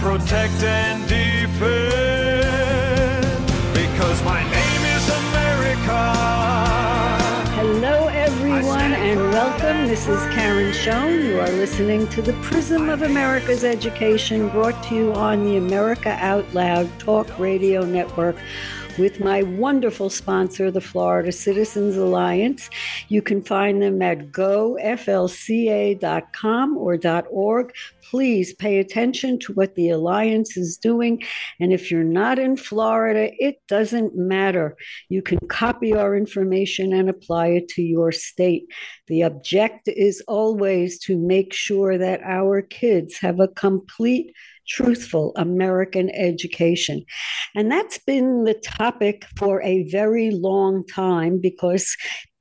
protect and defend because my name is America. Hello, everyone, and welcome. This is Karen Schoen. You are listening to the Prism of America's Education, brought to you on the America Out Loud Talk Radio Network with my wonderful sponsor, the Florida Citizens Alliance. You can find them at goflca.com or .org. Please pay attention to what the Alliance is doing. And if you're not in Florida, it doesn't matter. You can copy our information and apply it to your state. The object is always to make sure that our kids have a complete truthful American education. And that's been the topic for a very long time because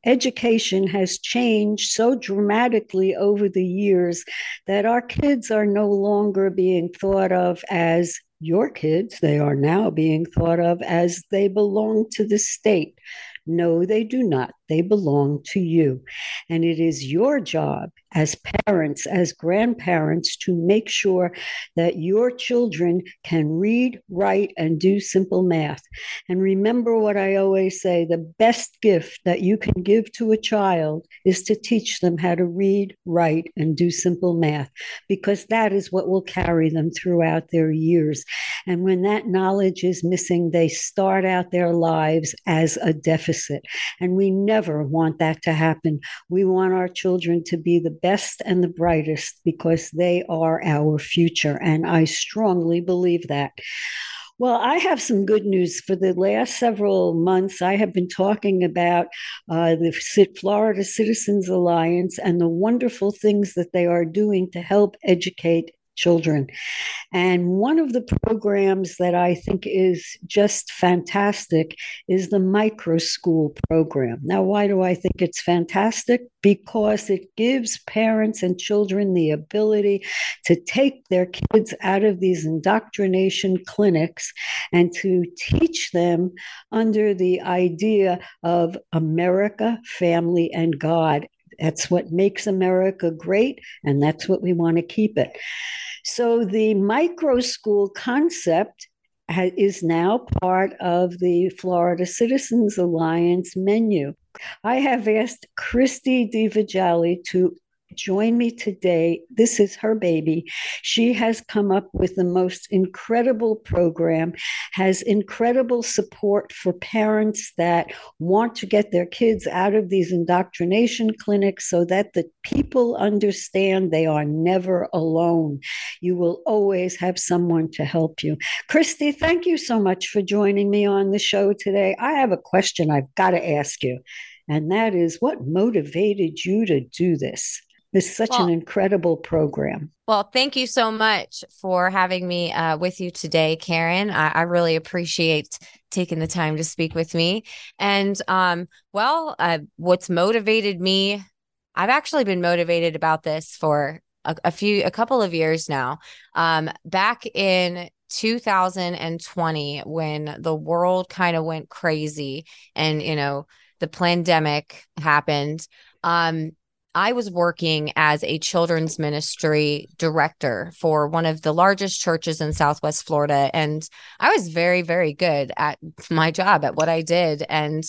education has changed so dramatically over the years that our kids are no longer being thought of as your kids. They are now being thought of as they belong to the state. No, they do not. They belong to you. And it is your job as parents, as grandparents, to make sure that your children can read, write, and do simple math. And remember what I always say the best gift that you can give to a child is to teach them how to read, write, and do simple math, because that is what will carry them throughout their years. And when that knowledge is missing, they start out their lives as a deficit. And we never want that to happen. We want our children to be the best and the brightest because they are our future. And I strongly believe that. Well, I have some good news. For the last several months, I have been talking about uh, the Florida Citizens Alliance and the wonderful things that they are doing to help educate children. And one of the programs that I think is just fantastic is the micro school program. Now, why do I think it's fantastic? Because it gives parents and children the ability to take their kids out of these indoctrination clinics and to teach them under the idea of America, family, and God that's what makes America great, and that's what we want to keep it. So the micro school concept is now part of the Florida Citizens Alliance menu. I have asked Christy DiVigili to join me today. This is her baby. She has come up with the most incredible program, has incredible support for parents that want to get their kids out of these indoctrination clinics so that the people understand they are never alone. You will always have someone to help you. Christy, thank you so much for joining me on the show today. I have a question I've got to ask you. And that is what motivated you to do this? It's such well, an incredible program. Well, thank you so much for having me uh, with you today, Karen. I, I, really appreciate taking the time to speak with me. And um, well, uh, what's motivated me? I've actually been motivated about this for a, a few, a couple of years now. Um, back in 2020, when the world kind of went crazy, and you know the pandemic happened. Um, I was working as a children's ministry director for one of the largest churches in Southwest Florida. And I was very, very good at my job, at what I did. And,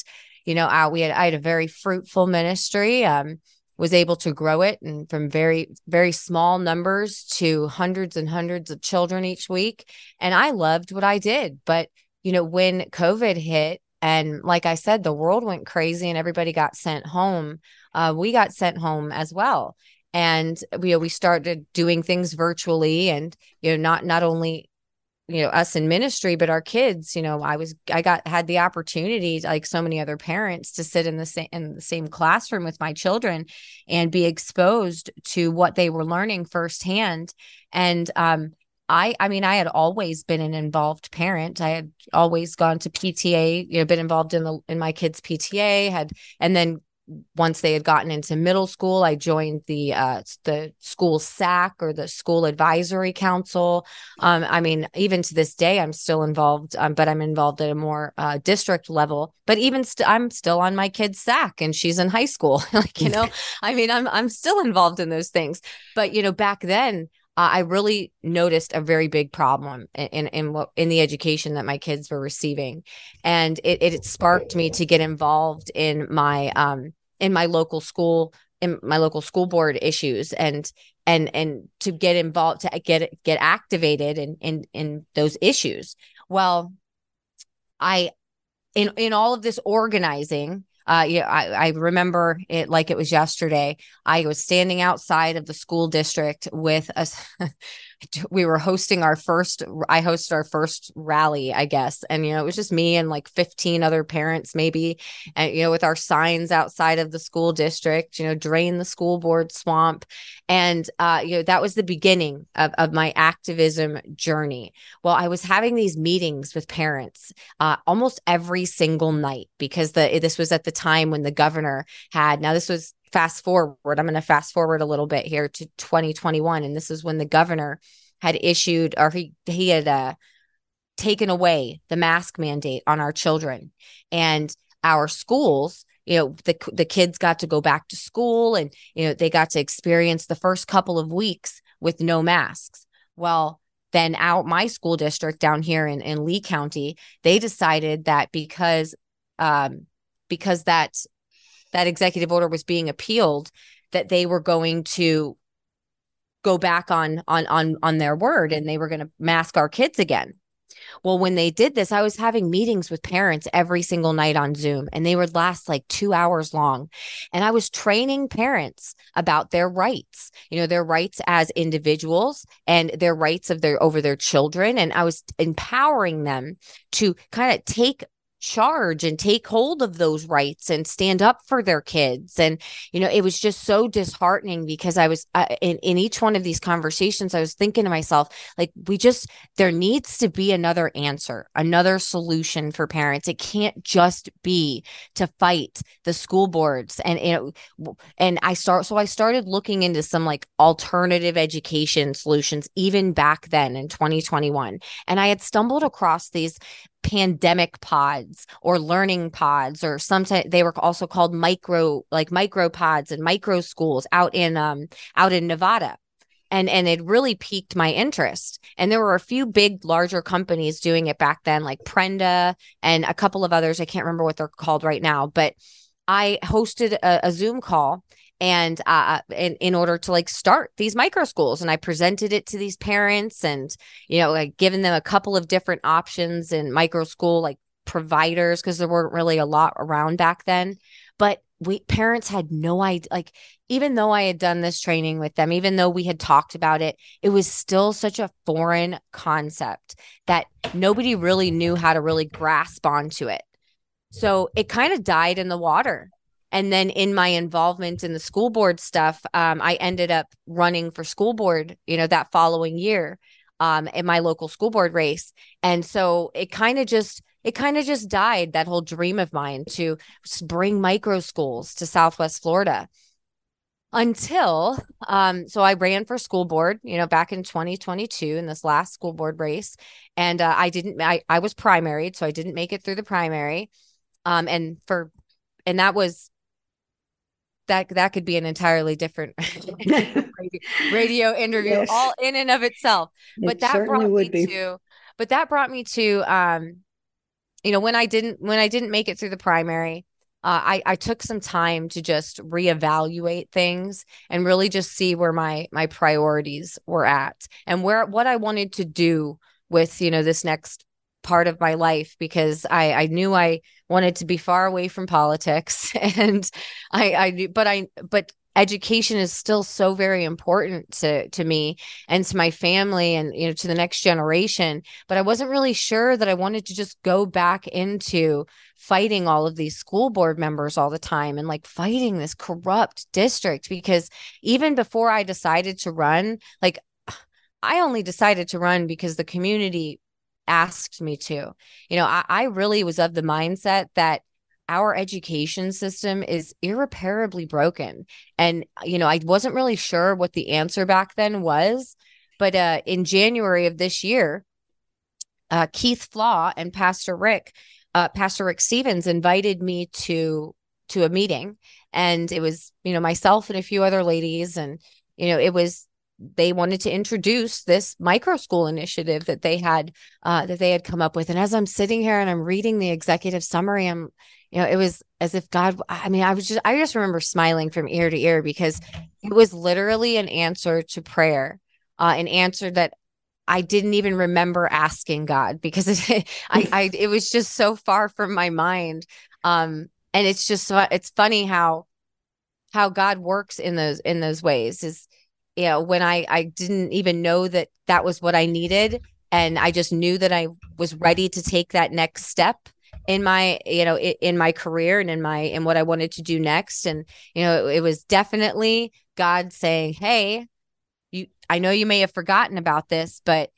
you know, I, we had, I had a very fruitful ministry, um, was able to grow it and from very, very small numbers to hundreds and hundreds of children each week. And I loved what I did. But, you know, when COVID hit, and like I said, the world went crazy and everybody got sent home uh, we got sent home as well. And we we started doing things virtually and you know not not only you know us in ministry but our kids you know i was i got had the opportunity like so many other parents to sit in the same in the same classroom with my children and be exposed to what they were learning firsthand. And um I I mean I had always been an involved parent. I had always gone to PTA, you know, been involved in the in my kids PTA, had and then once they had gotten into middle school, I joined the uh, the school SAC or the school advisory council. Um, I mean, even to this day, I'm still involved, um, but I'm involved at a more uh, district level. But even st- I'm still on my kid's SAC, and she's in high school. like you know, I mean, I'm I'm still involved in those things. But you know, back then, I really noticed a very big problem in in in, what, in the education that my kids were receiving, and it, it sparked me to get involved in my um in my local school in my local school board issues and and and to get involved to get get activated in in in those issues. Well, I in in all of this organizing uh, yeah, I, I remember it like it was yesterday. I was standing outside of the school district with us. we were hosting our first i hosted our first rally i guess and you know it was just me and like 15 other parents maybe and you know with our signs outside of the school district you know drain the school board swamp and uh you know that was the beginning of, of my activism journey. Well i was having these meetings with parents uh almost every single night because the this was at the time when the governor had now this was fast forward, I'm going to fast forward a little bit here to 2021. And this is when the governor had issued or he, he had uh, taken away the mask mandate on our children and our schools you know the the kids got to go back to school and you know they got to experience the first couple of weeks with no masks well then out my school district down here in, in lee county they decided that because um because that that executive order was being appealed that they were going to go back on on on on their word and they were going to mask our kids again. Well when they did this i was having meetings with parents every single night on zoom and they would last like 2 hours long. And i was training parents about their rights you know their rights as individuals and their rights of their over their children. And i was empowering them to kind of take charge and take hold of those rights and stand up for their kids. And you know it was just so disheartening because i was uh, in, in each one of these conversations i was thinking to myself like we just there needs to be another answer another solution for parents. It can't just be to fight the school boards. And you know and i start so i started looking into some like alternative education solutions even back then in 2021 and i had stumbled across these pandemic pods or learning pods or sometimes they were also called micro like micro pods and micro schools out in um out in Nevada. And and it really piqued my interest. And there were a few big larger companies doing it back then like Prenda and a couple of others. I can't remember what they're called right now but I hosted a, a Zoom call and uh, in, in order to like start these micro schools. And i presented it to these parents and you know like giving them a couple of different options and micro school like providers because there weren't really a lot around back then. But we parents had no idea like even though i had done this training with them even though we had talked about it it was still such a foreign concept that nobody really knew how to really grasp onto it. So it kind of died in the water and then in my involvement in the school board stuff, um, I ended up running for school board, you know, that following year um, in my local school board race. And so it kind of just, it kind of just died that whole dream of mine to bring micro schools to Southwest Florida. Until um so i ran for school board you know back in 2022 in this last school board race. And uh, i didn't I, I was primaried so i didn't make it through the primary. Um and for and that was that that could be an entirely different radio, interview yes. all in and of itself but that brought me be. to but that brought me to um you know when i didn't when i didn't make it through the primary uh, I, I took some time to just reevaluate things and really just see where my my priorities were at and where what I wanted to do with you know this next part of my life because I, I knew I wanted to be far away from politics and I, I knew, but I, but education is still so very important to to me and to my family and you know to the next generation. But i wasn't really sure that i wanted to just go back into fighting all of these school board members all the time and like fighting this corrupt district because even before i decided to run like I only decided to run because the community asked me to. You know, I, I really was of the mindset that our education system is irreparably broken. And, you know, I wasn't really sure what the answer back then was. But uh, in January of this year, uh, Keith Flaugh and Pastor Rick, uh, Pastor Rick Stevens invited me to to a meeting, and it was you know myself and a few other ladies, and you know it was they wanted to introduce this micro school initiative that they had uh, that they had come up with. And as I'm sitting here and I'm reading the executive summary, I'm you know it was as if God. I mean, I was just I just remember smiling from ear to ear because it was literally an answer to prayer, uh, an answer that I didn't even remember asking God because it, I, I, it was just so far from my mind. Um, and it's just, it's funny how, how God works in those, in those ways is, you know, when I, I didn't even know that that was what I needed. And I just knew that I was ready to take that next step in my you know in my career and in my in what I wanted to do next and you know it, it was definitely God saying hey you I know you may have forgotten about this, but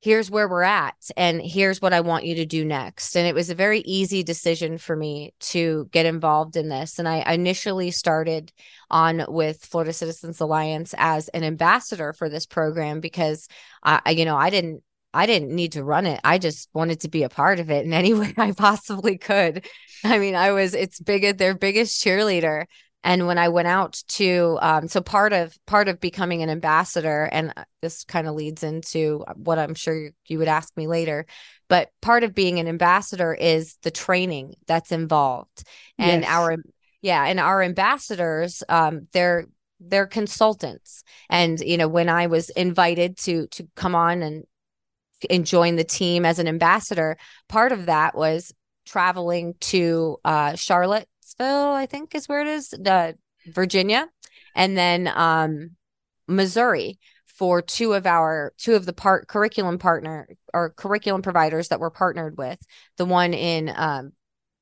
here's where we're at and here's what I want you to do next. And it was a very easy decision for me to get involved in this. And I initially started on with Florida Citizens Alliance as an ambassador for this program because I, you know, I didn't I didn't need to run it. I just wanted to be a part of it in any way I possibly could. I mean, I was it's big their biggest cheerleader and when i went out to um, so part of part of becoming an ambassador and uh, this kind of leads into what i'm sure you would ask me later but part of being an ambassador is the training that's involved and yes. our yeah and our ambassadors um, they're they're consultants and you know when i was invited to to come on and and join the team as an ambassador part of that was traveling to uh, charlotte I think is where it is, the Virginia, and then um, Missouri for two of our two of the part curriculum partner or curriculum providers that we're partnered with. The one in um,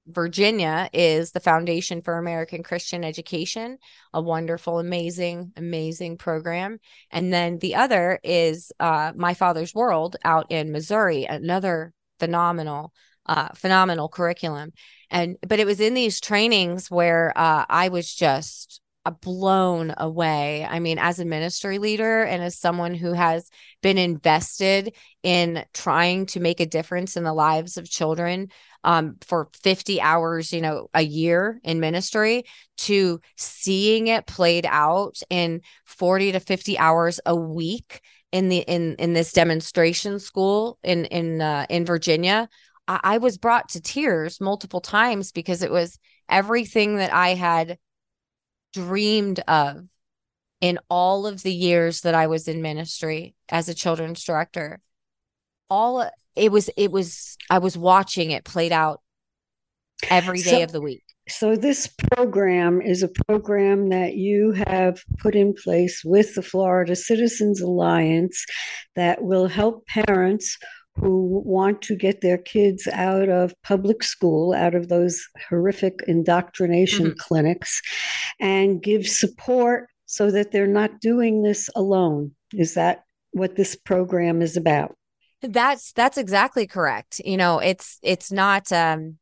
Virginia is the Foundation for American Christian Education, a wonderful, amazing, amazing program. And then the other is uh, My Father's World out in Missouri, another phenomenal, uh, phenomenal curriculum. And but it was in these trainings where uh, i was just uh, blown away. I mean as a ministry leader and as someone who has been invested in trying to make a difference in the lives of children um, for 50 hours you know a year in ministry to seeing it played out in 40 to 50 hours a week in the in in this demonstration school in in uh, in Virginia I, I was brought to tears multiple times because it was everything that I had dreamed of in all of the years that I was in ministry as a children's director. All it was, it was, I was watching it played out every day so, of the week. So, this program is a program that you have put in place with the Florida Citizens Alliance that will help parents who want to get their kids out of public school, out of those horrific indoctrination mm-hmm. clinics, and give support so that they're not doing this alone. Is that what this program is about? That's that's exactly correct. You know, it's it's not um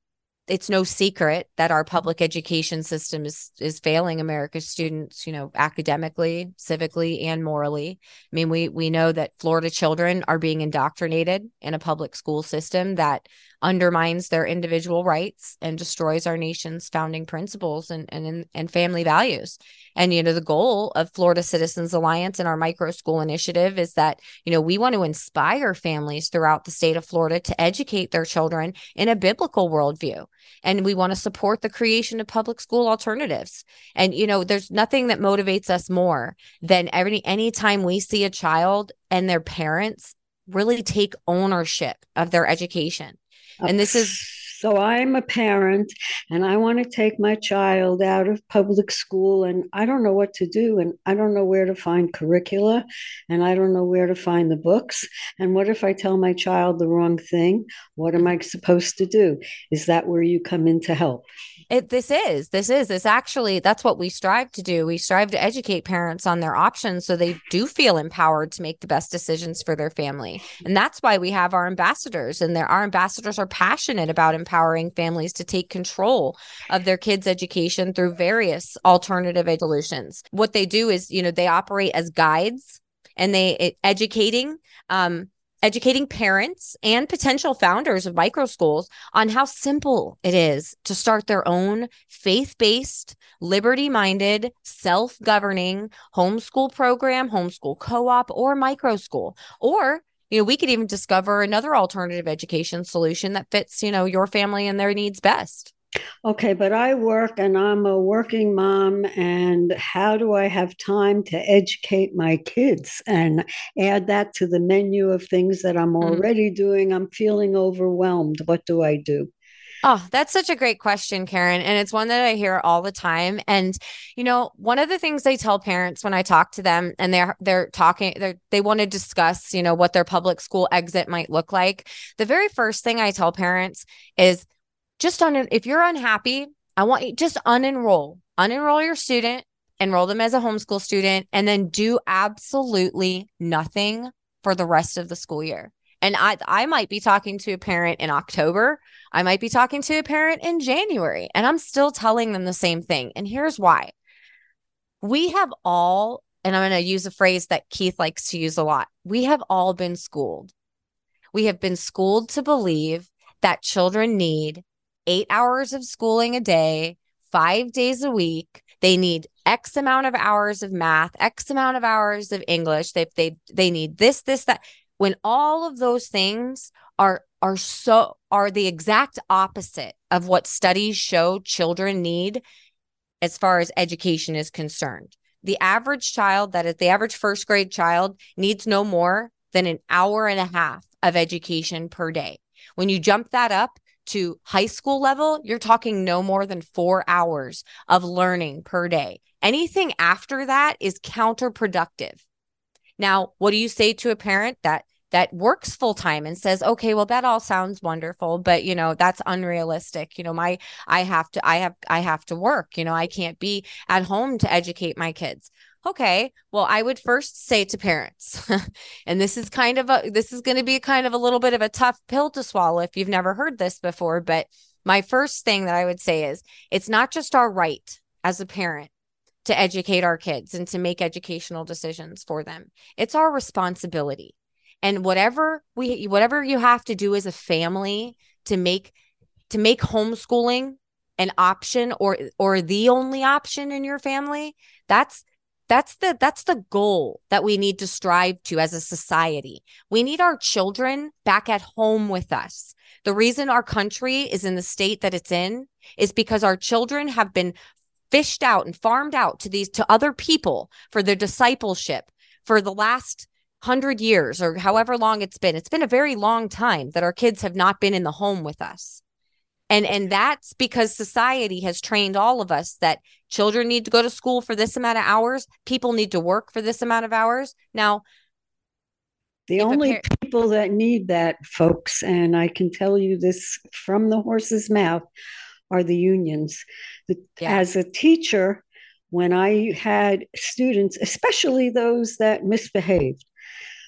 it's no secret that our public education system is is failing America's students, you know, academically, civically, and morally. I mean, we we know that Florida children are being indoctrinated in a public school system that undermines their individual rights and destroys our nation's founding principles and and and family values. And you know, the goal of Florida Citizens Alliance and our micro school initiative is that, you know, we want to inspire families throughout the state of Florida to educate their children in a biblical worldview. And we want to support the creation of public school alternatives. And you know, there's nothing that motivates us more than every any time we see a child and their parents really take ownership of their education and this is So I'm a parent and I want to take my child out of public school and I don't know what to do and I don't know where to find curricula and I don't know where to find the books. And what if I tell my child the wrong thing? What am I supposed to do? Is that where you come in to help? It, this is this is this actually that's what we strive to do. We strive to educate parents on their options so they do feel empowered to make the best decisions for their family. And that's why we have our ambassadors and their our ambassadors are passionate about empowering families to take control of their kids education through various alternative solutions what they do is you know they operate as guides and they educating um educating parents and potential founders of micro schools on how simple it is to start their own faith based, liberty minded, self governing homeschool program, homeschool co op, or micro school. Or you know, we could even discover another alternative education solution that fits, you know, your family and their needs best. Okay, but I work and I'm a working mom, and how do I have time to educate my kids and add that to the menu of things that I'm mm-hmm. already mm. doing? I'm feeling overwhelmed. What do I do? Oh, that's such a great question, Karen. And it's one that I hear all the time. And, you know, one of the things I tell parents when I talk to them and they're they're talking, they they want to discuss, you know, what their public school exit might look like. The very first thing I tell parents is just on if you're unhappy, I want you just unenroll, unenroll your student, enroll them as a homeschool student, and then do absolutely nothing for the rest of the school year. And I I might be talking to a parent in October. I might be talking to a parent in January, and I'm still telling them the same thing. And here's why. We have all, and I'm going to use a phrase that Keith likes to use a lot. We have all been schooled. We have been schooled to believe that children need eight hours of schooling a day, five days a week. They need X amount of hours of math, X amount of hours of English. They they they need this, this, that. When all of those things are are so are the exact opposite of what studies show children need as far as education is concerned. The average child, that is the average first grade child, needs no more than an hour and a half of education per day. When you jump that up to high school level, you're talking no more than four hours of learning per day. Anything after that is counterproductive. Now, what do you say to a parent that that works full time and says, "Okay, well that all sounds wonderful, but you know, that's unrealistic. You know, my I have to I have I have to work. You know, I can't be at home to educate my kids." Okay well i would first say to parents and this is kind of a this is going to be kind of a little bit of a tough pill to swallow if you've never heard this before but my first thing that i would say is it's not just our right as a parent to educate our kids and to make educational decisions for them. It's our responsibility. And whatever we whatever you have to do as a family to make to make homeschooling an option or or the only option in your family that's that's the that's the goal that we need to strive to as a society. We need our children back at home with us. The reason our country is in the state that it's in is because our children have been fished out and farmed out to these to other people for their discipleship for the last 100 years or however long it's been. It's been a very long time that our kids have not been in the home with us and and that's because society has trained all of us that children need to go to school for this amount of hours. People need to work for this amount of hours. Now the only par- people that need that folks and i can tell you this from the horse's mouth are the unions. Yeah. as a teacher when i had students especially those that misbehaved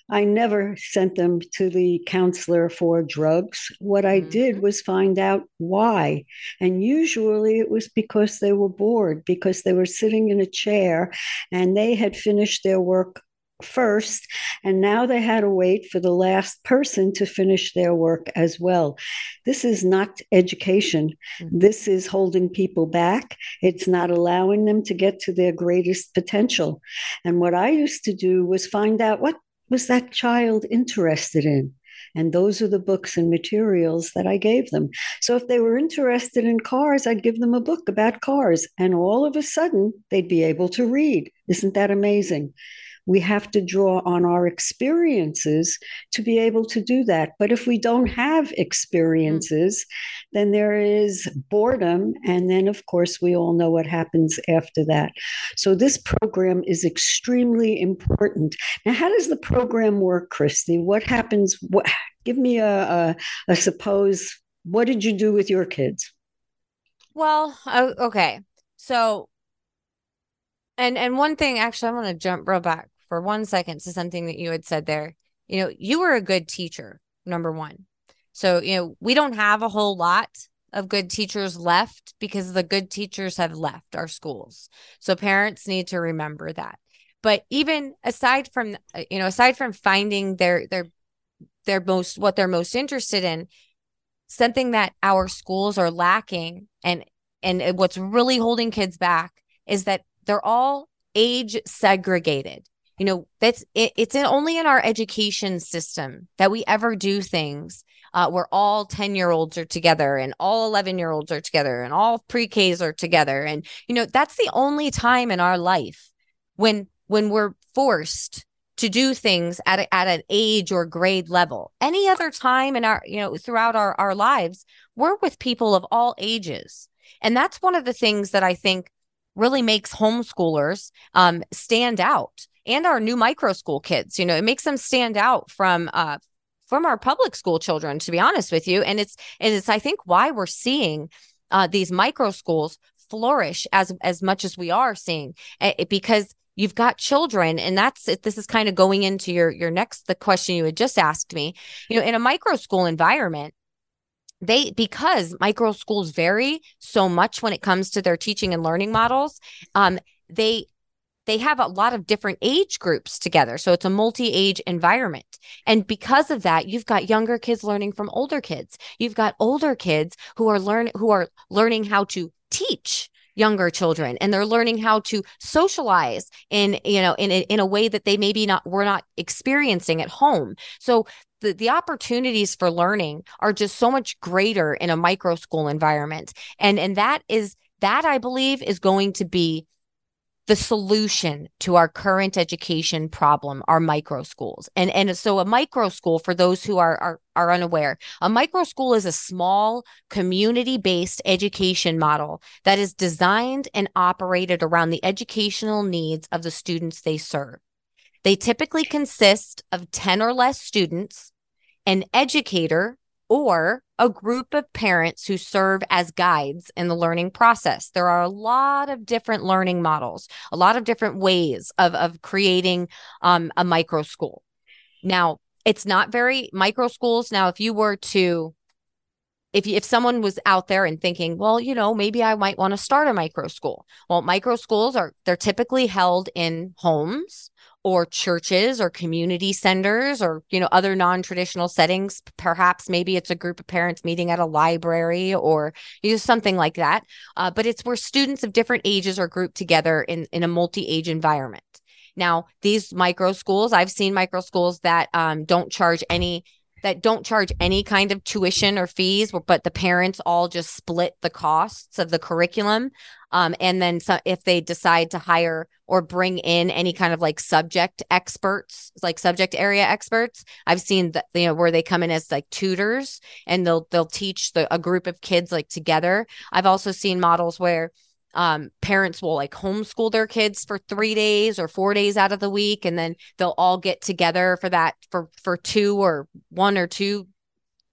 I never sent them to the counselor for drugs. What I mm-hmm. did was find out why. And usually it was because they were bored, because they were sitting in a chair and they had finished their work first, and now they had to wait for the last person to finish their work as well. This is not education. Mm-hmm. This is holding people back. It's not allowing them to get to their greatest potential. And what I used to do was find out what was that child interested in? And those are the books and materials that I gave them. So if they were interested in cars, I'd give them a book about cars. And all of a sudden, they'd be able to read. Isn't that amazing? We have to draw on our experiences to be able to do that. But if we don't have experiences, mm. then there is boredom. And then, of course, we all know what happens after that. So this program is extremely important. Now, how does the program work, Christy? What happens? What, give me a, a, a suppose. What did you do with your kids? Well, okay. So and and one thing actually I want to jump real back for one second to something that you had said there. You know, you were a good teacher, number 1. So, you know, we don't have a whole lot of good teachers left because the good teachers have left our schools. So parents need to remember that. But even aside from you know, aside from finding their their their most what they're most interested in, something that our schools are lacking and and what's really holding kids back is that they're all age segregated you know that's it, it's in, only in our education system that we ever do things uh, where all 10 year olds are together and all 11 year olds are together and all pre-ks are together. And you know that's the only time in our life when when we're forced to do things at, a, at an age or grade level. Any other time in our you know throughout our, our lives we're with people of all ages. And that's one of the things that i think really makes homeschoolers um, stand out and our new micro school kids. You know, it makes them stand out from uh, from our public school children. To be honest with you, and it's and it's I think why we're seeing uh, these micro schools flourish as as much as we are seeing it, because you've got children and that's it this is kind of going into your your next the question you had just asked me you know in a micro school environment they because micro schools vary so much when it comes to their teaching and learning models um they they have a lot of different age groups together. So it's a multi-age environment. And because of that you've got younger kids learning from older kids. You've got older kids who are learn who are learning how to teach younger children and they're learning how to socialize in you know in a, in a way that they maybe not were not experiencing at home. So the, the opportunities for learning are just so much greater in a micro school environment. And and that is that i believe is going to be the solution to our current education problem are micro schools. And and so a micro school for those who are are, are unaware a micro school is a small community based education model that is designed and operated around the educational needs of the students they serve. They typically consist of 10 or less students, an educator, or a group of parents who serve as guides in the learning process. There are a lot of different learning models, a lot of different ways of, of creating um, a micro school. Now, it's not very micro schools. Now, if you were to if if someone was out there and thinking, well, you know, maybe I might want to start a micro school. Well, micro schools are they're typically held in homes or churches or community centers or you know other non-traditional settings. Perhaps maybe it's a group of parents meeting at a library or you know something like that. Uh, but it's where students of different ages are grouped together in in a multi-age environment. Now these micro schools i've seen micro schools that um, don't charge any that don't charge any kind of tuition or fees, but the parents all just split the costs of the curriculum. Um, and then if they decide to hire or bring in any kind of like subject experts, like subject area experts, I've seen that you know where they come in as like tutors and they'll they'll teach the a group of kids like together. I've also seen models where um, parents will like homeschool their kids for three days or four days out of the week and then they'll all get together for that for for two or one or two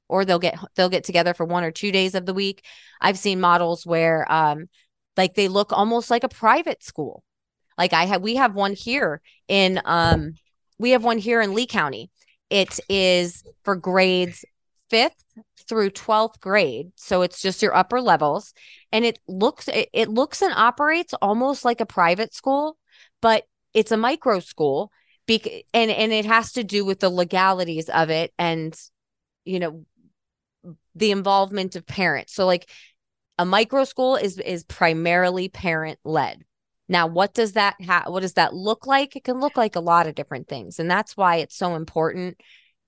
or they'll get they'll get together for one or two days of the week. I've seen models where um like they look almost like a private school. Like i have we have one here in um we have one here in lee county. It is for grades fifth through 12th grade. So it's just your upper levels. And it looks it, it looks and operates almost like a private school but it's a micro school bec- and and it has to do with the legalities of it and you know the involvement of parents. So like a micro school is is primarily parent led now what does that ha- what does that look like? It can look like a lot of different things and that's why it's so important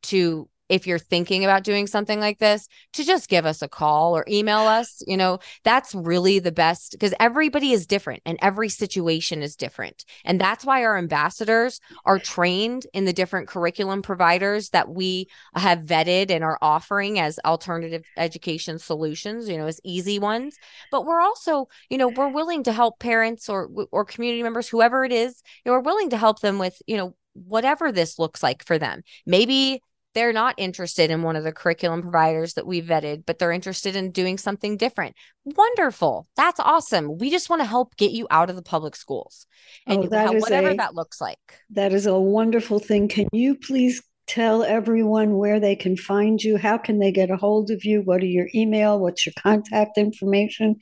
to if you're thinking about doing something like this to just give us a call or email us you know that's really the best because everybody is different and every situation is different. And that's why our ambassadors are trained in the different curriculum providers that we have vetted and are offering as alternative education solutions you know as easy ones. But we're also you know we're willing to help parents or or community members whoever it is you know, we're willing to help them with you know whatever this looks like for them. Maybe they're not interested in one of the curriculum providers that we vetted, but they're interested in doing something different. Wonderful. That's awesome. We just want to help get you out of the public schools and oh, that whatever a, that looks like. That is a wonderful thing. Can you please tell everyone where they can find you how can they get a hold of you what are your email what's your contact information?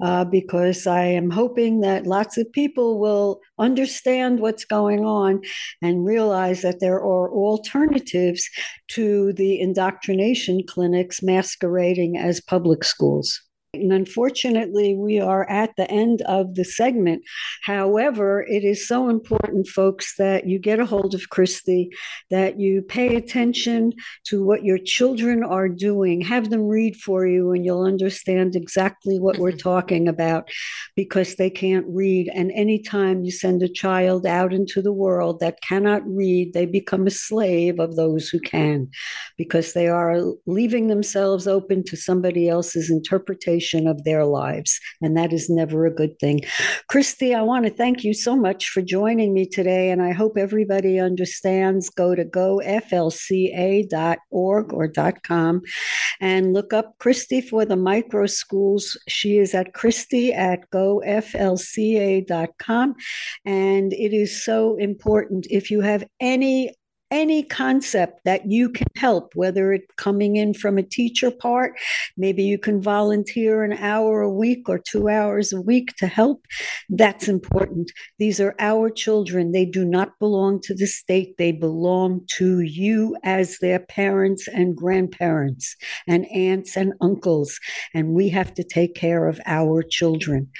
Uh, because i am hoping that lots of people will understand what's going on and realize that there are alternatives to the indoctrination clinics masquerading as public schools and unfortunately, we are at the end of the segment. However, it is so important, folks, that you get a hold of Christy, that you pay attention to what your children are doing. Have them read for you, and you'll understand exactly what we're mm-hmm. talking about because they can't read. And anytime you send a child out into the world that cannot read, they become a slave of those who can because they are leaving themselves open to somebody else's interpretation of their lives. And that is never a good thing. Christy, I want to thank you so much for joining me today. And I hope everybody understands. Go to goflca.org or .com and look up Christy for the micro schools. She is at Christy at goflca.com. And it is so important. If you have any any concept that you can help, whether it's coming in from a teacher part, maybe you can volunteer an hour a week or two hours a week to help. That's important. These are our children. They do not belong to the state, they belong to you as their parents and grandparents and aunts and uncles. And we have to take care of our children.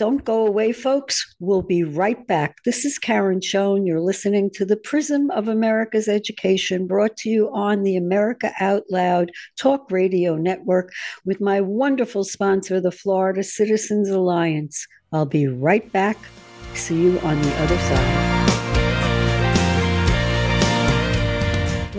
Don't go away, folks. We'll be right back. This is Karen Schoen. You're listening to the Prism of America's Education, brought to you on the America Out Loud Talk Radio Network with my wonderful sponsor, the Florida Citizens Alliance. I'll be right back. See you on the other side.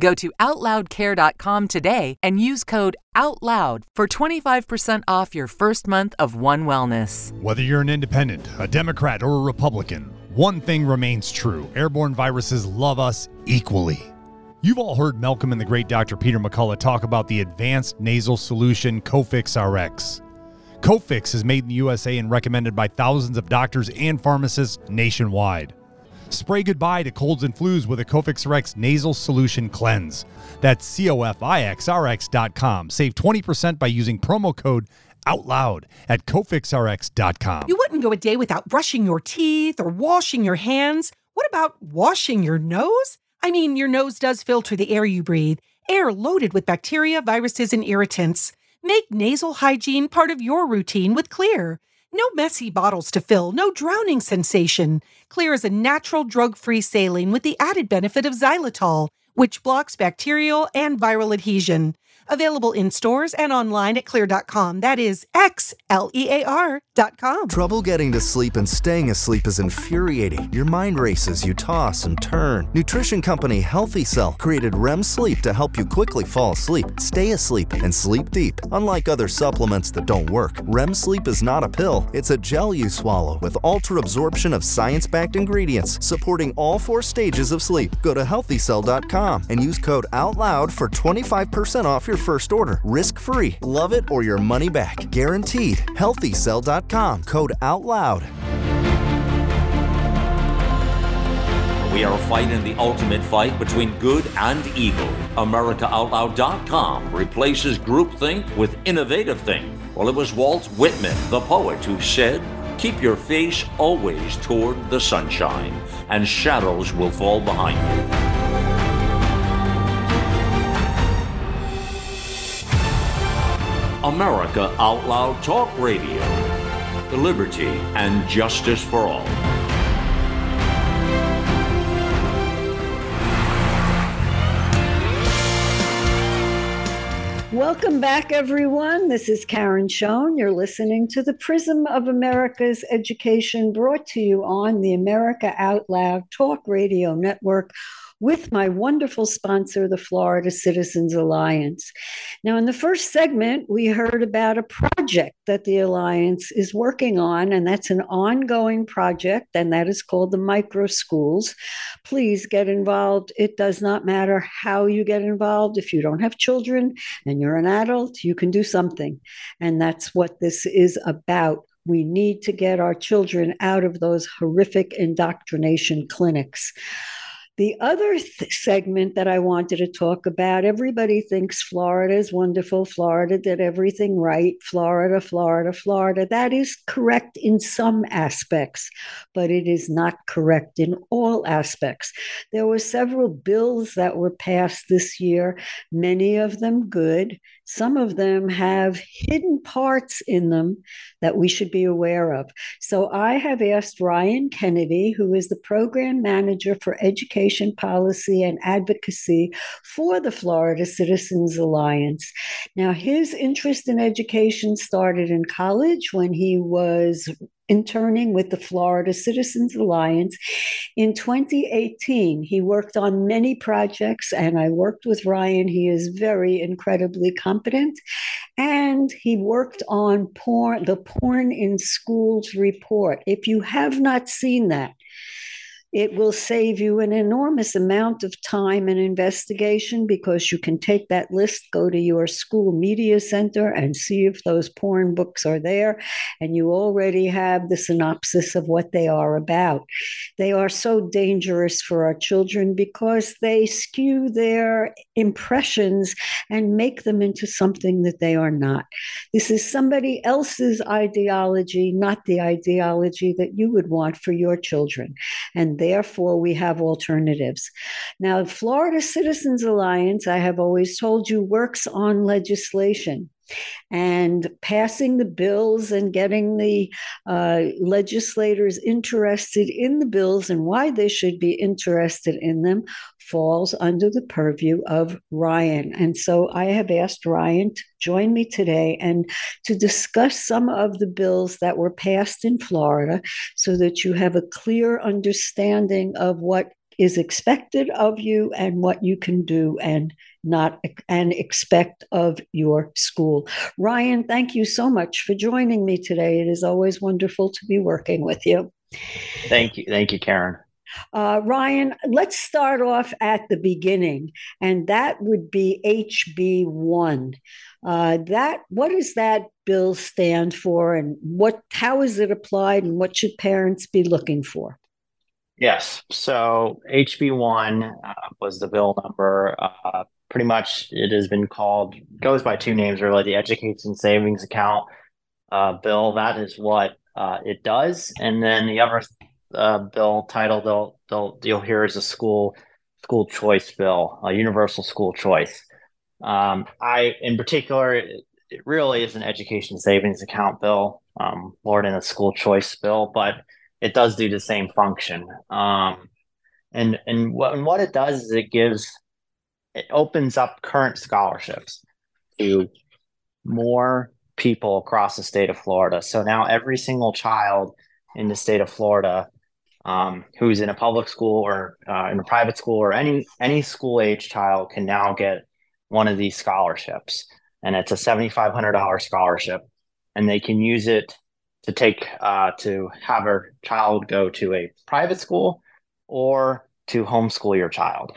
Go to OutLoudCare.com today and use code OUTLOUD for 25% off your first month of One Wellness. Whether you're an independent, a Democrat, or a Republican, one thing remains true airborne viruses love us equally. You've all heard Malcolm and the great Dr. Peter McCullough talk about the advanced nasal solution Cofix RX. Cofix is made in the USA and recommended by thousands of doctors and pharmacists nationwide. Spray goodbye to colds and flus with a Cofix nasal solution cleanse. That's cofixrx.com. Save 20% by using promo code OUTLOUD at cofixrx.com. You wouldn't go a day without brushing your teeth or washing your hands. What about washing your nose? I mean, your nose does filter the air you breathe, air loaded with bacteria, viruses, and irritants. Make nasal hygiene part of your routine with Xlear. No messy bottles to fill, no drowning sensation. Xlear is a natural drug free saline with the added benefit of xylitol, which blocks bacterial and viral adhesion. Available in stores and online at xlear.com. That is X L E A R.com. Trouble getting to sleep and staying asleep is infuriating. Your mind races, you toss and turn. Nutrition company Healthy Cell created REM sleep to help you quickly fall asleep, stay asleep, and sleep deep. Unlike other supplements that don't work, REM sleep is not a pill, it's a gel you swallow with ultra absorption of science backed ingredients supporting all four stages of sleep. Go to healthycell.com and use code OUTLOUD for 25% off your first order. Risk free. Love it or your money back. Guaranteed. HealthyCell.com. Code OUTLOUD. we are fighting the ultimate fight between good and evil. AmericaOutloud.com replaces groupthink with innovative think. Well, it was Walt Whitman, the poet, who said, Keep your face always toward the sunshine, and shadows will fall behind you. America Out Loud Talk Radio. The liberty and justice for all. Welcome back, everyone. This is Karen Schoen. You're listening to the Prism of America's Education brought to you on the America Out Loud Talk Radio Network with my wonderful sponsor, the Florida Citizens Alliance. Now, in the first segment, we heard about a project that the Alliance is working on, and that's an ongoing project, and that is called the Micro Schools. Please get involved. It does not matter how you get involved. If you don't have children and you're an adult, you can do something. And that's what this is about. We need to get our children out of those horrific indoctrination clinics. The other th- segment that I wanted to talk about everybody thinks Florida is wonderful. Florida did everything right. Florida, Florida, Florida. That is correct in some aspects, but it is not correct in all aspects. There were several bills that were passed this year, many of them good, some of them have hidden parts in them that we should be aware of. So I have asked Ryan Kennedy, who is the program manager for education policy and advocacy for the Florida Citizens Alliance. Now, his interest in education started in college when he was interning with the Florida Citizens Alliance. In 2018, he worked on many projects, and I worked with Ryan. He is very incredibly competent. And he worked on porn, the Porn in Schools report. If you have not seen that, it will save you an enormous amount of time and investigation because you can take that list, go to your school media center, and see if those porn books are there. And you already have the synopsis of what they are about. They are so dangerous for our children because they skew their impressions and make them into something that they are not. This is somebody else's ideology, not the ideology that you would want for your children. And therefore we have alternatives. Now, Florida Citizens Alliance, I have always told you, works on legislation and passing the bills and getting the uh, legislators interested in the bills and why they should be interested in them falls under the purview of Ryan. And so I have asked Ryan to join me today and to discuss some of the bills that were passed in Florida so that you have a clear understanding of what is expected of you and what you can do and not and expect of your school. Ryan, thank you so much for joining me today. It is always wonderful to be working with you. Thank you. Thank you, Karen. Uh, Ryan, let's start off at the beginning, and that would be HB one. Uh, that what does that bill stand for, and what how is it applied, and what should parents be looking for? Yes, so HB one uh, was the bill number. Pretty much, it has been called goes by two names really: the Education Savings Account uh, bill. That is what uh, it does, and then the other uh, bill title they'll they'll you'll hear is a school school choice bill, a universal school choice. Um, I in particular, it, it, really is an education savings account bill um, more than a school choice bill, but it does do the same function. Um, and and what and what it does is it gives it opens up current scholarships to more people across the state of Florida. So now every single child in the state of Florida um, who's in a public school or uh, in a private school or any any school age child can now get one of these scholarships, and it's a seventy five hundred dollar scholarship, and they can use it to take uh, to have a child go to a private school or to homeschool your child,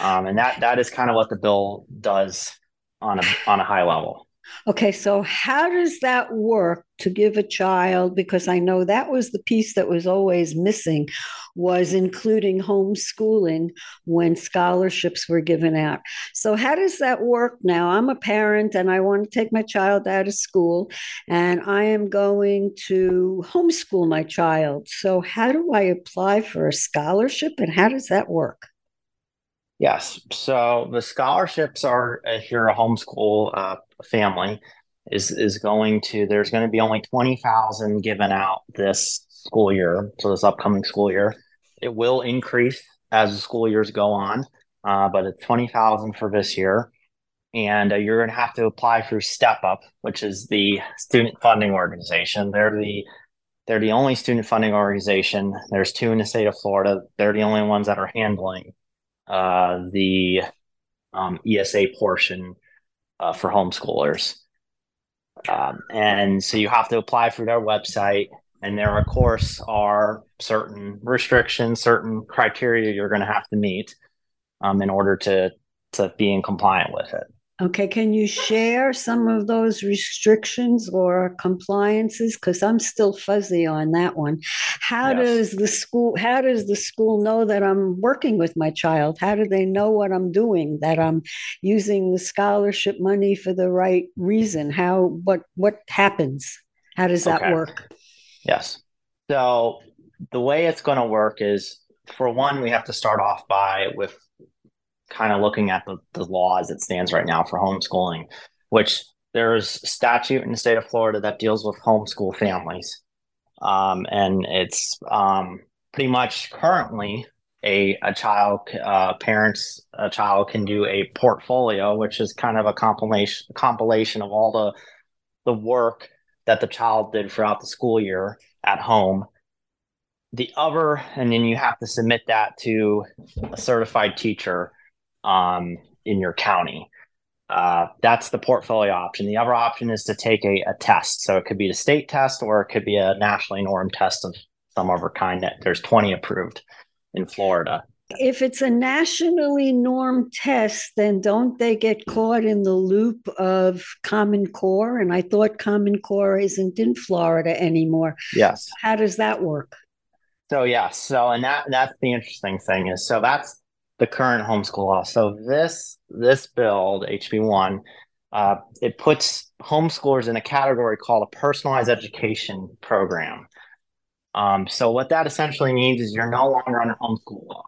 um, and that that is kind of what the bill does on a on a high level. Okay, so how does that work to give a child? Because I know that was the piece that was always missing, was including homeschooling when scholarships were given out. So how does that work now? I'm a parent and I want to take my child out of school, and I am going to homeschool my child. So how do I apply for a scholarship, and how does that work? Yes. So the scholarships are if you're a homeschool uh, family is is going to there's going to be only twenty thousand given out this school year. So this upcoming school year, it will increase as the school years go on, uh, but it's twenty thousand for this year, and uh, you're going to have to apply through Step Up, which is the student funding organization. They're the they're the only student funding organization. There's two in the state of Florida. They're the only ones that are handling uh, the um, ESA portion uh, for homeschoolers. Um, and so you have to apply through their website. And there, of course, are certain restrictions, certain criteria you're going to have to meet um, in order to to be in compliant with it. Okay, can you share some of those restrictions or compliances? Because I'm still fuzzy on that one. How Yes. does the school how does the school know that I'm working with my child? How do they know what I'm doing? That I'm using the scholarship money for the right reason? How what what happens? How does that Okay. work? Yes. So the way it's going to work is, for one, we have to start off by with kind of looking at the, the law as it stands right now for homeschooling, which there's statute in the state of Florida that deals with homeschool families. Um, and it's um, pretty much currently a, a child, uh, parents, a child can do a portfolio, which is kind of a compilation compilation of all the the work that the child did throughout the school year at home. The other, and then you have to submit that to a certified teacher um, in your county. Uh, that's the portfolio option. The other option is to take a, a test. So it could be a state test or it could be a nationally normed test of some other kind. That there's 20 approved in Florida. If it's a nationally normed test, then don't they get caught in the loop of Common Core? And I thought Common Core isn't in Florida anymore. Yes. How does that work? So yeah, so and that that's the interesting thing is so that's the current homeschool law. So this this bill, HB one, uh, it puts homeschoolers in a category called a personalized education program. Um, so what that essentially means is you're no longer under homeschool law.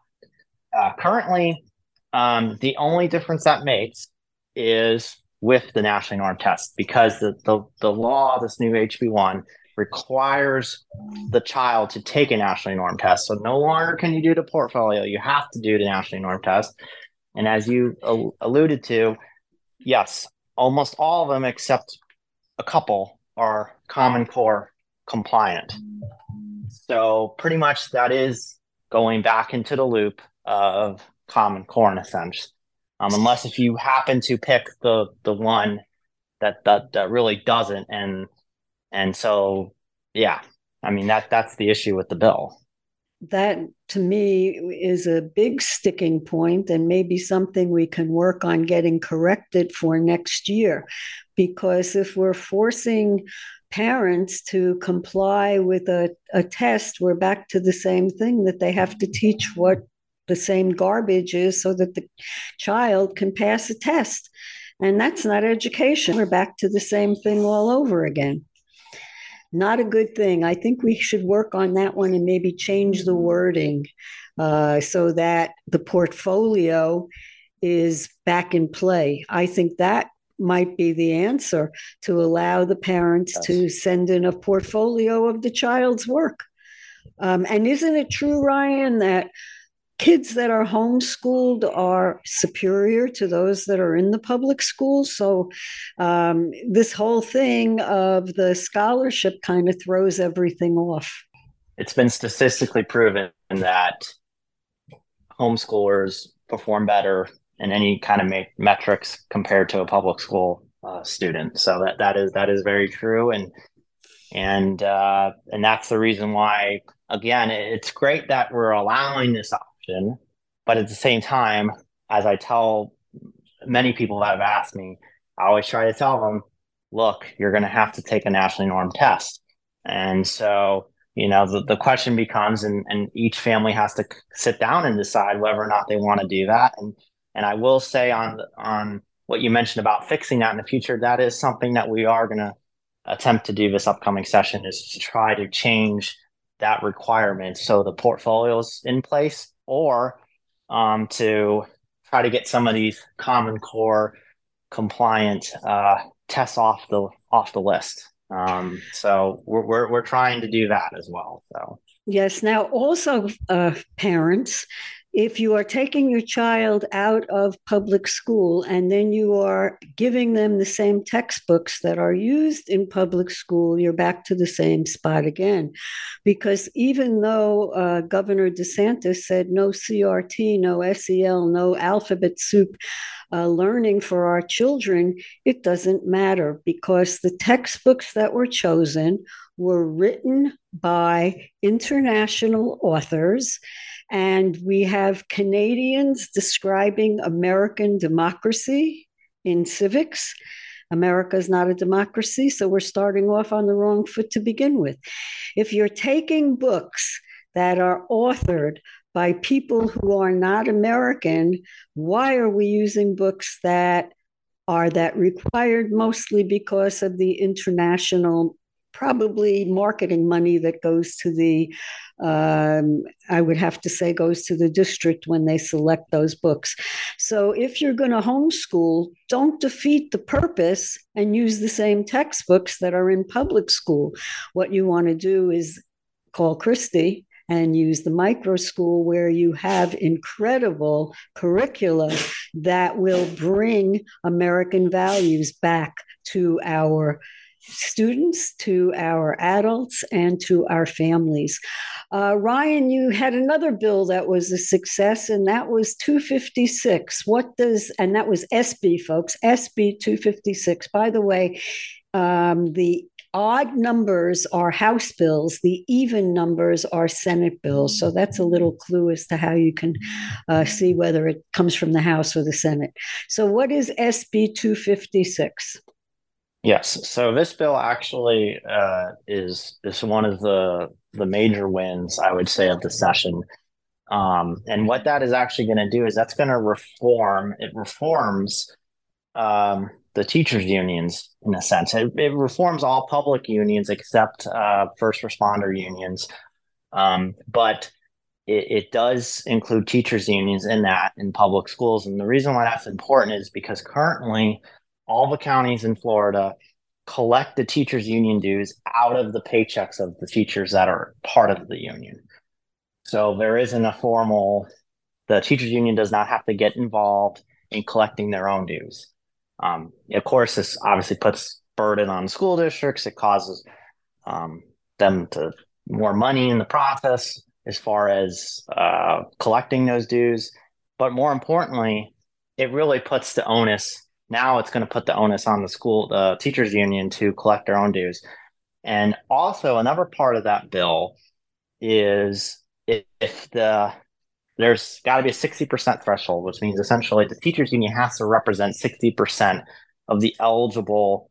Uh, currently, um, the only difference that makes is with the nationally norm test because the the, the law, this new HB one, requires the child to take a nationally norm test. So no longer can you do the portfolio; you have to do the nationally norm test. And as you al- alluded to, yes, almost all of them except a couple are Common Core compliant. So pretty much that is going back into the loop of Common Core in a sense, um, unless if you happen to pick the the one that that that really doesn't, and and so yeah, I mean that that's the issue with the bill. That to me is a big sticking point and maybe something we can work on getting corrected for next year. Because if we're forcing parents to comply with a, a test, we're back to the same thing that they have to teach what the same garbage is so that the child can pass a test. And that's not education. We're back to the same thing all over again. Not a good thing. I think we should work on that one and maybe change the wording uh, so that the portfolio is back in play. I think that might be the answer to allow the parents to send in a portfolio of the child's work. Um, and isn't it true, Ryan, that kids that are homeschooled are superior to those that are in the public schools? So um, this whole thing of the scholarship kind of throws everything off. It's been statistically proven that homeschoolers perform better in any kind of ma- metrics compared to a public school uh, student. So that that is that is very true, and and uh, and that's the reason why. Again, it's great that we're allowing this option, but at the same time, as I tell many people that have asked me, I always try to tell them look, you're going to have to take a nationally normed test. And so, you know, the, the question becomes, and, and each family has to sit down and decide whether or not they want to do that. And, and I will say on, on what you mentioned about fixing that in the future, that is something that we are going to attempt to do this upcoming session is to try to change that requirement so the portfolio's in place or um, to try to get some of these common core compliant uh, tests off the off the list. Um, so we're, we're we're trying to do that as well. So yes. Now, also, uh, parents, if you are taking your child out of public school and then you are giving them the same textbooks that are used in public school, you're back to the same spot again. Because even though uh, Governor DeSantis said no CRT, no SEL, no alphabet soup uh, learning for our children, it doesn't matter because the textbooks that were chosen were written by international authors and we have Canadians describing American democracy in civics. America is not a democracy, so we're starting off on the wrong foot to begin with. If you're taking books that are authored by people who are not American, why are we using books that are that required mostly because of the international probably marketing money that goes to the um, i would have to say goes to the district when they select those books. So if you're going to homeschool don't defeat the purpose and use the same textbooks that are in public school. What you want to do is call christy and use the micro school where you have incredible curricula that will bring American values back to our students, to our adults, and to our families. Uh, Ryan, you had another bill that was a success, and that was 256. What does, and that was SB, folks, SB 256. By the way, um, the odd numbers are House bills, the even numbers are Senate bills. So that's a little clue as to how you can uh, see whether it comes from the House or the Senate. So, what is SB 256? Yes. So this bill actually uh, is is one of the the major wins I would say of the session. Um, and what that is actually going to do is that's going to reform. It reforms um, the teachers unions in a sense. It, it reforms all public unions except uh, first responder unions, um, but it, it does include teachers unions in that in public schools. And the reason why that's important is because currently all the counties in Florida collect the teachers union dues out of the paychecks of the teachers that are part of the union. So there isn't a formal the teachers union does not have to get involved in collecting their own dues. Um, of course, this obviously puts burden on school districts. It causes um, them to more money in the process as far as uh, collecting those dues. But more importantly, it really puts the onus now it's going to put the onus on the school, the teachers union to collect their own dues. And also another part of that bill is if the there's got to be a 60% threshold, which means essentially the teachers union has to represent 60% of the eligible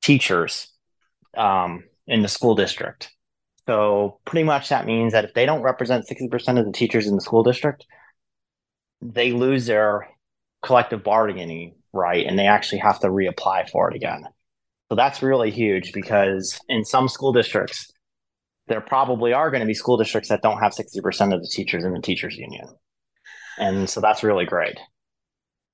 teachers um, in the school district. So pretty much that means that if they don't represent 60% of the teachers in the school district, they lose their collective bargaining right and they actually have to reapply for it again. So that's really huge because in some school districts, there probably are going to be school districts that don't have 60% of the teachers in the teachers union. And so that's really great.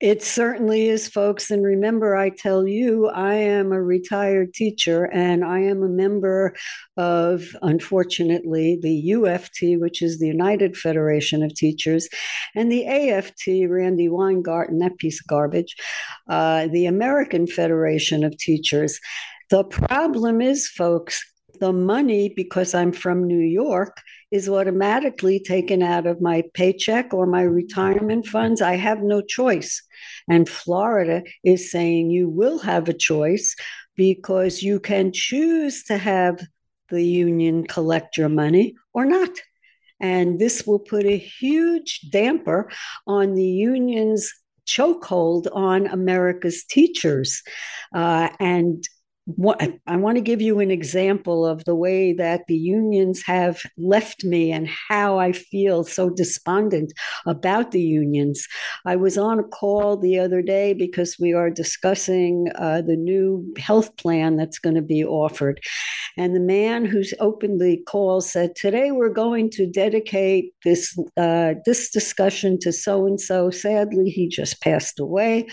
It certainly is, folks. And remember, I tell you, I am a retired teacher and I am a member of, unfortunately, the UFT, which is the United Federation of Teachers, and the AFT, Randi Weingarten, that piece of garbage, uh, the American Federation of Teachers. The problem is, folks, the money, because I'm from New York, is automatically taken out of my paycheck or my retirement funds. I have no choice. And Florida is saying you will have a choice because you can choose to have the union collect your money or not. And this will put a huge damper on the union's chokehold on America's teachers. Uh, and I want to give you an example of the way that the unions have left me and how I feel so despondent about the unions. I was on a call the other day because we are discussing uh, the new health plan that's going to be offered. And the man who's opened the call said, Today we're going to dedicate this, uh, this discussion to so and so. Sadly, he just passed away.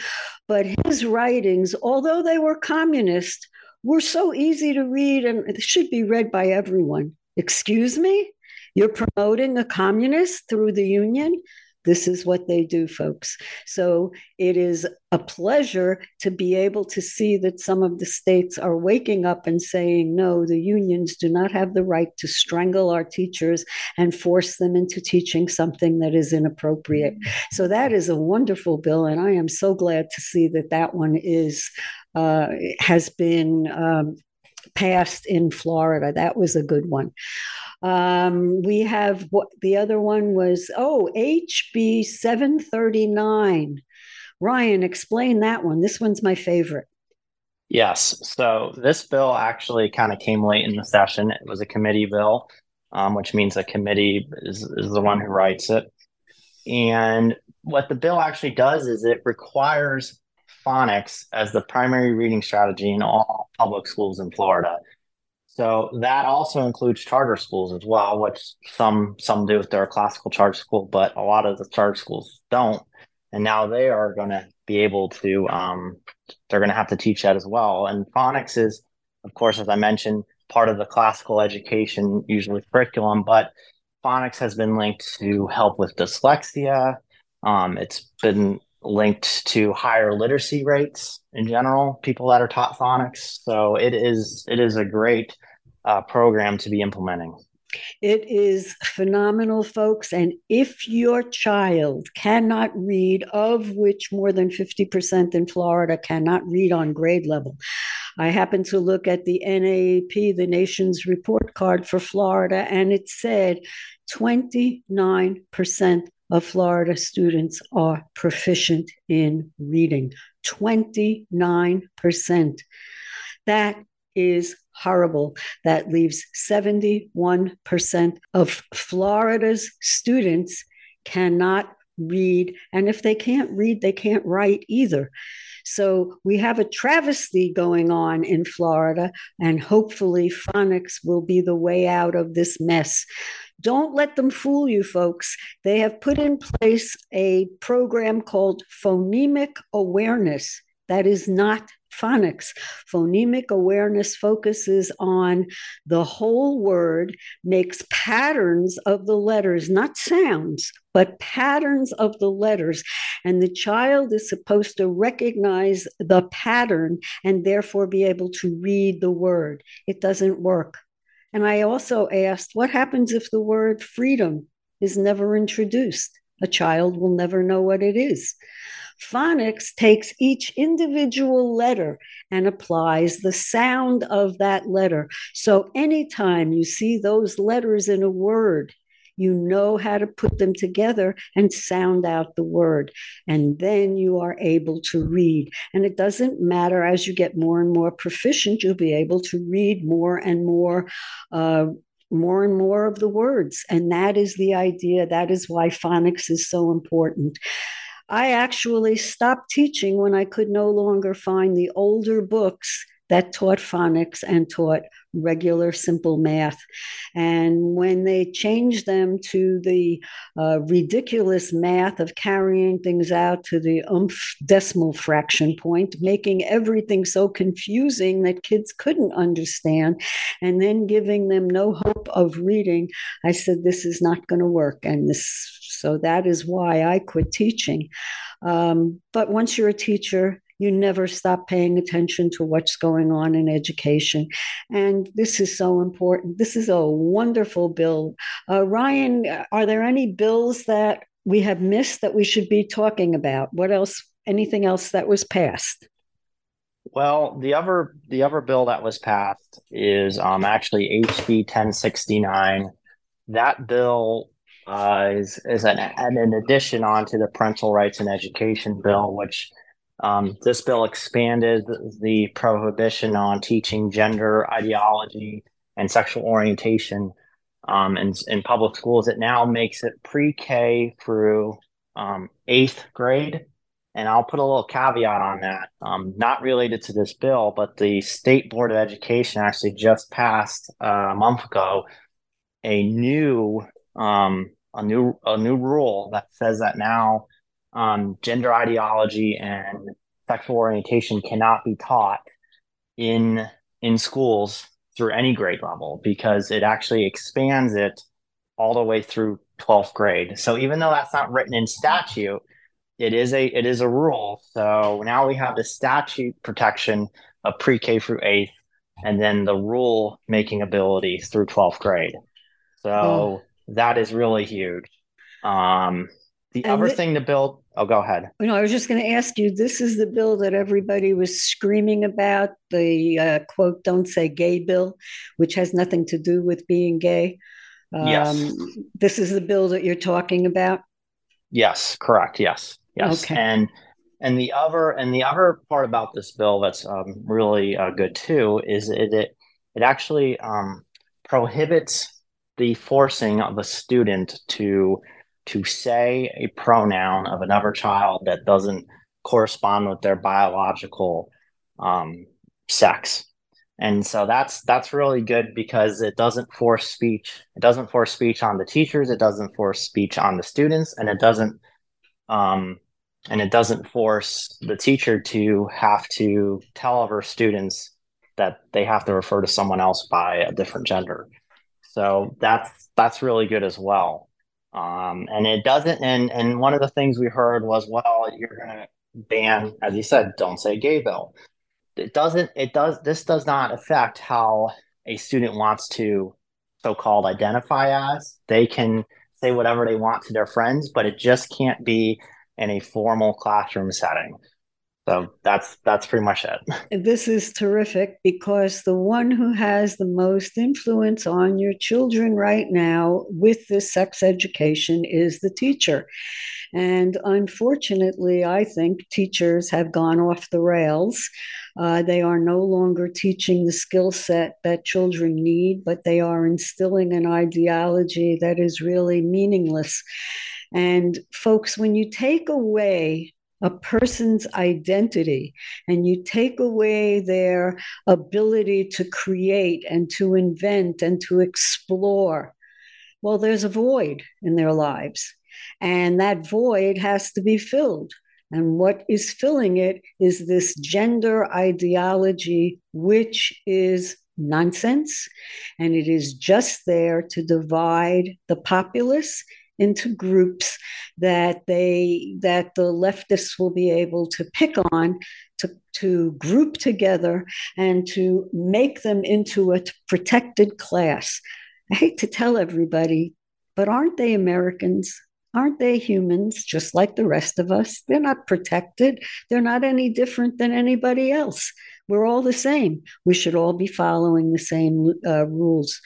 But his writings, although they were communist, were so easy to read and should be read by everyone. Excuse me? You're promoting a communist through the union? This is what they do, folks. So it is a pleasure to be able to see that some of the states are waking up and saying, no, the unions do not have the right to strangle our teachers and force them into teaching something that is inappropriate. So that is a wonderful bill. And I am so glad to see that that one is uh, has been um, passed in Florida. That was a good one. Um, we have what the other one was, oh, HB 739. Ryan, explain that one. This one's my favorite. Yes. So this bill actually kind of came late in the session. It was a committee bill, um, which means a committee is, is the one who writes it. And what the bill actually does is it requires phonics as the primary reading strategy in all public schools in Florida. So that also includes charter schools as well, which some some do if they're a classical charter school, but a lot of the charter schools don't. And now they are going to be able to um, they're going to have to teach that as well. And phonics is, of course, as I mentioned, part of the classical education usually curriculum, but phonics has been linked to help with dyslexia. Um, it's been linked to higher literacy rates in general people that are taught phonics so it is it is a great uh, program to be implementing it is phenomenal, folks. And if your child cannot read, of which more than 50% in Florida cannot read on grade level, I happened to look at the NAEP, the nation's report card for Florida, and it said 29% of Florida students are proficient in reading. 29%. That is horrible. That leaves 71% of Florida's students cannot read. And if they can't read, they can't write either. So we have a travesty going on in Florida, and hopefully phonics will be the way out of this mess. Don't let them fool you, folks. They have put in place a program called Phonemic Awareness. That is not phonics. Phonemic awareness focuses on the whole word, makes patterns of the letters, not sounds, but patterns of the letters. And the child is supposed to recognize the pattern and therefore be able to read the word. It doesn't work. And I also asked, what happens if the word freedom is never introduced? A child will never know what it is. Phonics takes each individual letter and applies the sound of that letter. So anytime you see those letters in a word, you know how to put them together and sound out the word. And then you are able to read. And it doesn't matter as you get more and more proficient, you'll be able to read more and more. Uh, more and more of the words. And that is the idea. That is why phonics is so important. I actually stopped teaching when I could no longer find the older books that taught phonics and taught regular simple math. And when they changed them to the uh, ridiculous math of carrying things out to the umph decimal fraction point, making everything so confusing that kids couldn't understand, and then giving them no hope of reading, I said, This is not going to work. And this so that is why I quit teaching. Um, but once you're a teacher, you never stop paying attention to what's going on in education. And this is so important. This is a wonderful bill. Uh, Ryan, are there any bills that we have missed that we should be talking about? What else? Anything else that was passed? Well, the other the other bill that was passed is um, actually HB 1069. That bill uh, is is an, an addition onto the parental rights and education bill, which Um, this bill expanded the prohibition on teaching gender ideology and sexual orientation um, in, in public schools. It now makes it pre K through um, eighth grade. And I'll put a little caveat on that, um, not related to this bill, but the State Board of Education actually just passed uh, a month ago a new um, a new a new rule that says that now um, gender ideology and sexual orientation cannot be taught in in schools through any grade level because it actually expands it all the way through 12th grade. So even though that's not written in statute, it is a it is a rule. So now we have the statute protection of pre-K through 8th and then the rule making ability through 12th grade. So oh. that is really huge. Um, the and other th- thing to build, oh, go ahead. You know, I was just going to ask you this is the bill that everybody was screaming about the uh, quote, don't say gay bill, which has nothing to do with being gay. Um, yes. This is the bill that you're talking about? Yes, correct. Yes. Yes. Okay. And and the other and the other part about this bill that's um, really uh, good too is it it, it actually um, prohibits the forcing of a student to to say a pronoun of another child that doesn't correspond with their biological um, sex. And so that's that's really good because it doesn't force speech it doesn't force speech on the teachers it doesn't force speech on the students and it doesn't um, and it doesn't force the teacher to have to tell other students that they have to refer to someone else by a different gender. So that's that's really good as well um, and it doesn't and and one of the things we heard was well you're going to ban as you said don't say gay bill. It doesn't it does this does not affect how a student wants to so-called identify as. They can say whatever they want to their friends but it just can't be in a formal classroom setting so that's that's pretty much it. This is terrific because the one who has the most influence on your children right now with this sex education is the teacher. And unfortunately i think teachers have gone off the rails. Uh, they are no longer teaching the skill set that children need, but they are instilling an ideology that is really meaningless. And folks, when you take away a person's identity and you take away their ability to create and to invent and to explore, well, there's a void in their lives. And that void has to be filled. And what is filling it is this gender ideology, which is nonsense. And it is just there to divide the populace into groups that they that the leftists will be able to pick on to, to group together and to make them into a protected class. I hate to tell everybody, but aren't they Americans? Aren't they humans just like the rest of us? They're not protected. They're not any different than anybody else. We're all the same. We should all be following the same uh, rules.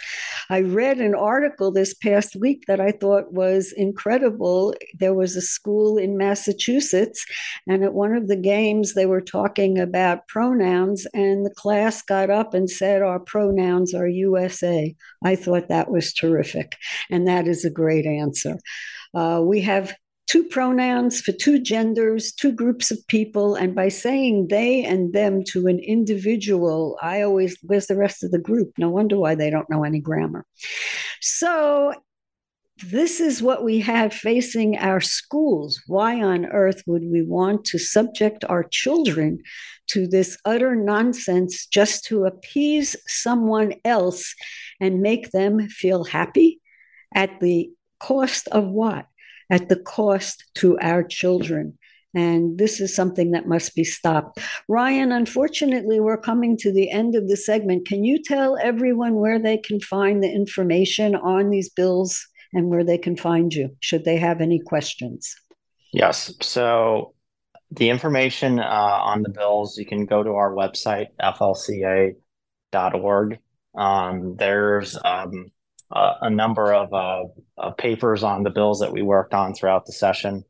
I read an article this past week that I thought was incredible. There was a school in Massachusetts, and at one of the games, they were talking about pronouns, and the class got up and said, Our pronouns are USA. I thought that was terrific, and that is a great answer. Uh, we have two pronouns for two genders, two groups of people. And by saying they and them to an individual, I always, where's the rest of the group? No wonder why they don't know any grammar. So, this is what we have facing our schools. Why on earth would we want to subject our children to this utter nonsense just to appease someone else and make them feel happy at the cost of what? At the cost to our children. And this is something that must be stopped. Ryan, unfortunately, we're coming to the end of the segment. Can you tell everyone where they can find the information on these bills and where they can find you, should they have any questions? Yes. So the information uh, on the bills, you can go to our website, flca.org. Um, there's um, uh, a number of uh, papers on the bills that we worked on throughout the session.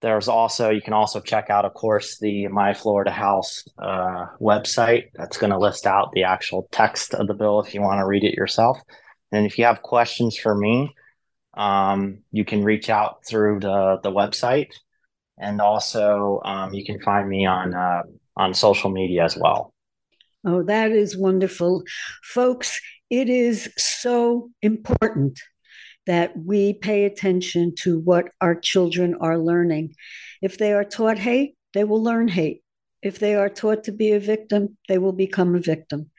there's also you can also check out, of course, the My Florida House uh, website. That's going to list out the actual text of the bill if you want to read it yourself. And if you have questions for me, um, you can reach out through the the website, and also um, you can find me on uh, on social media as well. Oh, that is wonderful, folks. It is so important that we pay attention to what our children are learning. If they are taught hate, they will learn hate. If they are taught to be a victim, they will become a victim.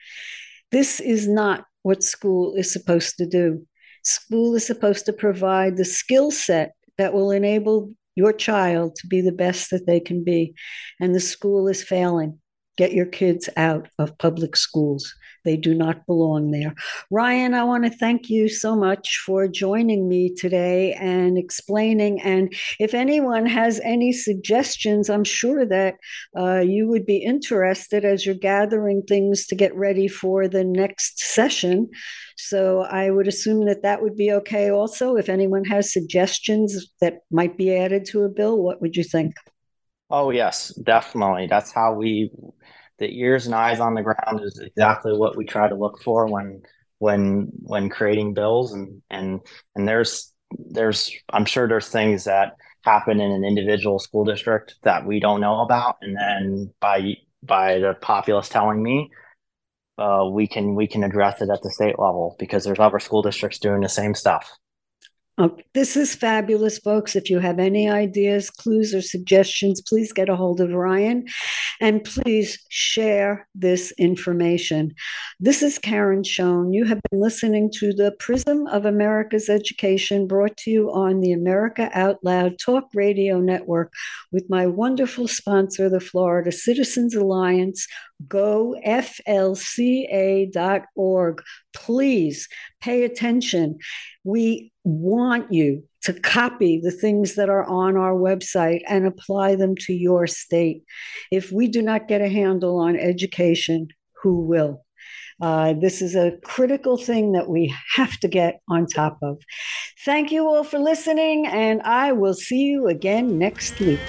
This is not what school is supposed to do. School is supposed to provide the skill set that will enable your child to be the best that they can be. And the school is failing. Get your kids out of public schools. They do not belong there. Ryan, I want to thank you so much for joining me today and explaining. And if anyone has any suggestions, I'm sure that uh, you would be interested as you're gathering things to get ready for the next session. So I would assume that that would be okay also. If anyone has suggestions that might be added to a bill, what would you think? Oh, yes, definitely. That's how we the ears and eyes on the ground is exactly what we try to look for when when when creating bills. And and and there's there's I'm sure there's things that happen in an individual school district that we don't know about. And then by by the populace telling me uh, we can we can address it at the state level because there's other school districts doing the same stuff This is fabulous, folks. If you have any ideas, clues, or suggestions, please get a hold of Ryan and please share this information. This is Karen Schoen. You have been listening to the Prism of America's Education brought to you on the America Out Loud Talk Radio Network with my wonderful sponsor, the Florida Citizens Alliance. GoFLCA.org. Please pay attention. We want you to copy the things that are on our website and apply them to your state. If we do not get a handle on education, who will? Uh, this is a critical thing that we have to get on top of. Thank you all for listening, and I will see you again next week.